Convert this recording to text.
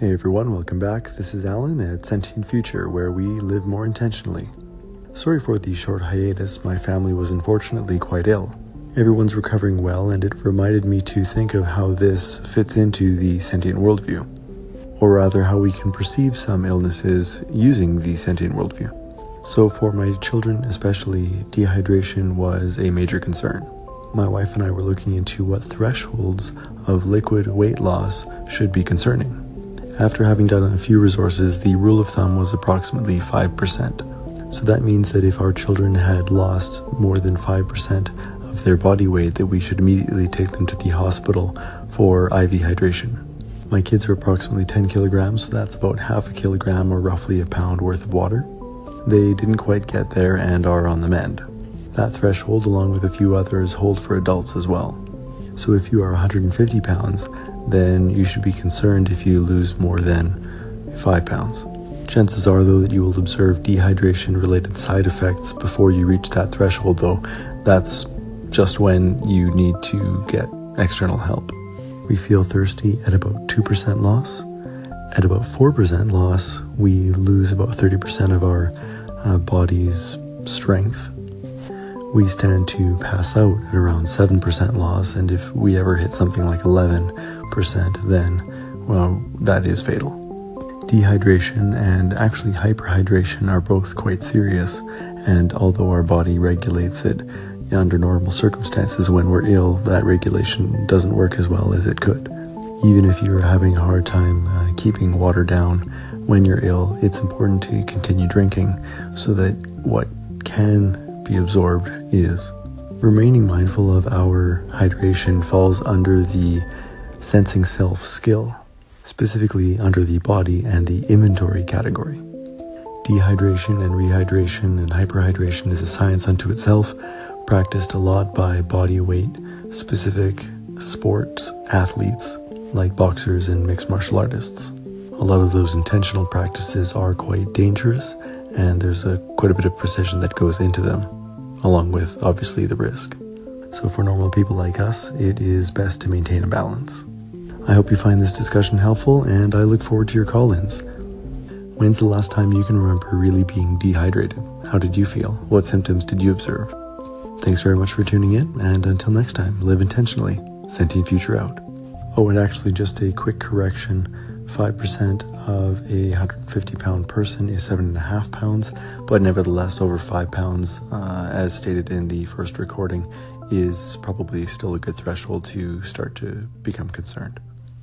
Hey everyone, welcome back. This is Alan at Sentient Future, where we live more intentionally. Sorry for the short hiatus, my family was unfortunately quite ill. Everyone's recovering well, and it reminded me to think of how this fits into the sentient worldview, or rather, how we can perceive some illnesses using the sentient worldview. So, for my children especially, dehydration was a major concern. My wife and I were looking into what thresholds of liquid weight loss should be concerning. After having done a few resources, the rule of thumb was approximately 5%. So that means that if our children had lost more than 5% of their body weight, that we should immediately take them to the hospital for IV hydration. My kids are approximately 10 kilograms, so that's about half a kilogram or roughly a pound worth of water. They didn't quite get there and are on the mend. That threshold, along with a few others, hold for adults as well. So if you are 150 pounds, then you should be concerned if you lose more than 5 pounds. Chances are, though, that you will observe dehydration related side effects before you reach that threshold, though that's just when you need to get external help. We feel thirsty at about 2% loss. At about 4% loss, we lose about 30% of our uh, body's strength we stand to pass out at around 7% loss, and if we ever hit something like 11%, then, well, that is fatal. Dehydration and actually hyperhydration are both quite serious, and although our body regulates it under normal circumstances, when we're ill, that regulation doesn't work as well as it could. Even if you're having a hard time uh, keeping water down when you're ill, it's important to continue drinking so that what can be absorbed is. Remaining mindful of our hydration falls under the sensing self skill, specifically under the body and the inventory category. Dehydration and rehydration and hyperhydration is a science unto itself, practiced a lot by body weight specific sports athletes like boxers and mixed martial artists. A lot of those intentional practices are quite dangerous, and there's a quite a bit of precision that goes into them along with obviously the risk. So, for normal people like us, it is best to maintain a balance. I hope you find this discussion helpful, and I look forward to your call ins. When's the last time you can remember really being dehydrated? How did you feel? What symptoms did you observe? Thanks very much for tuning in, and until next time, live intentionally. Sentient Future out. Oh, and actually, just a quick correction 5% of a 150 pound person is 7.5 pounds, but nevertheless, over 5 pounds, uh, as stated in the first recording, is probably still a good threshold to start to become concerned.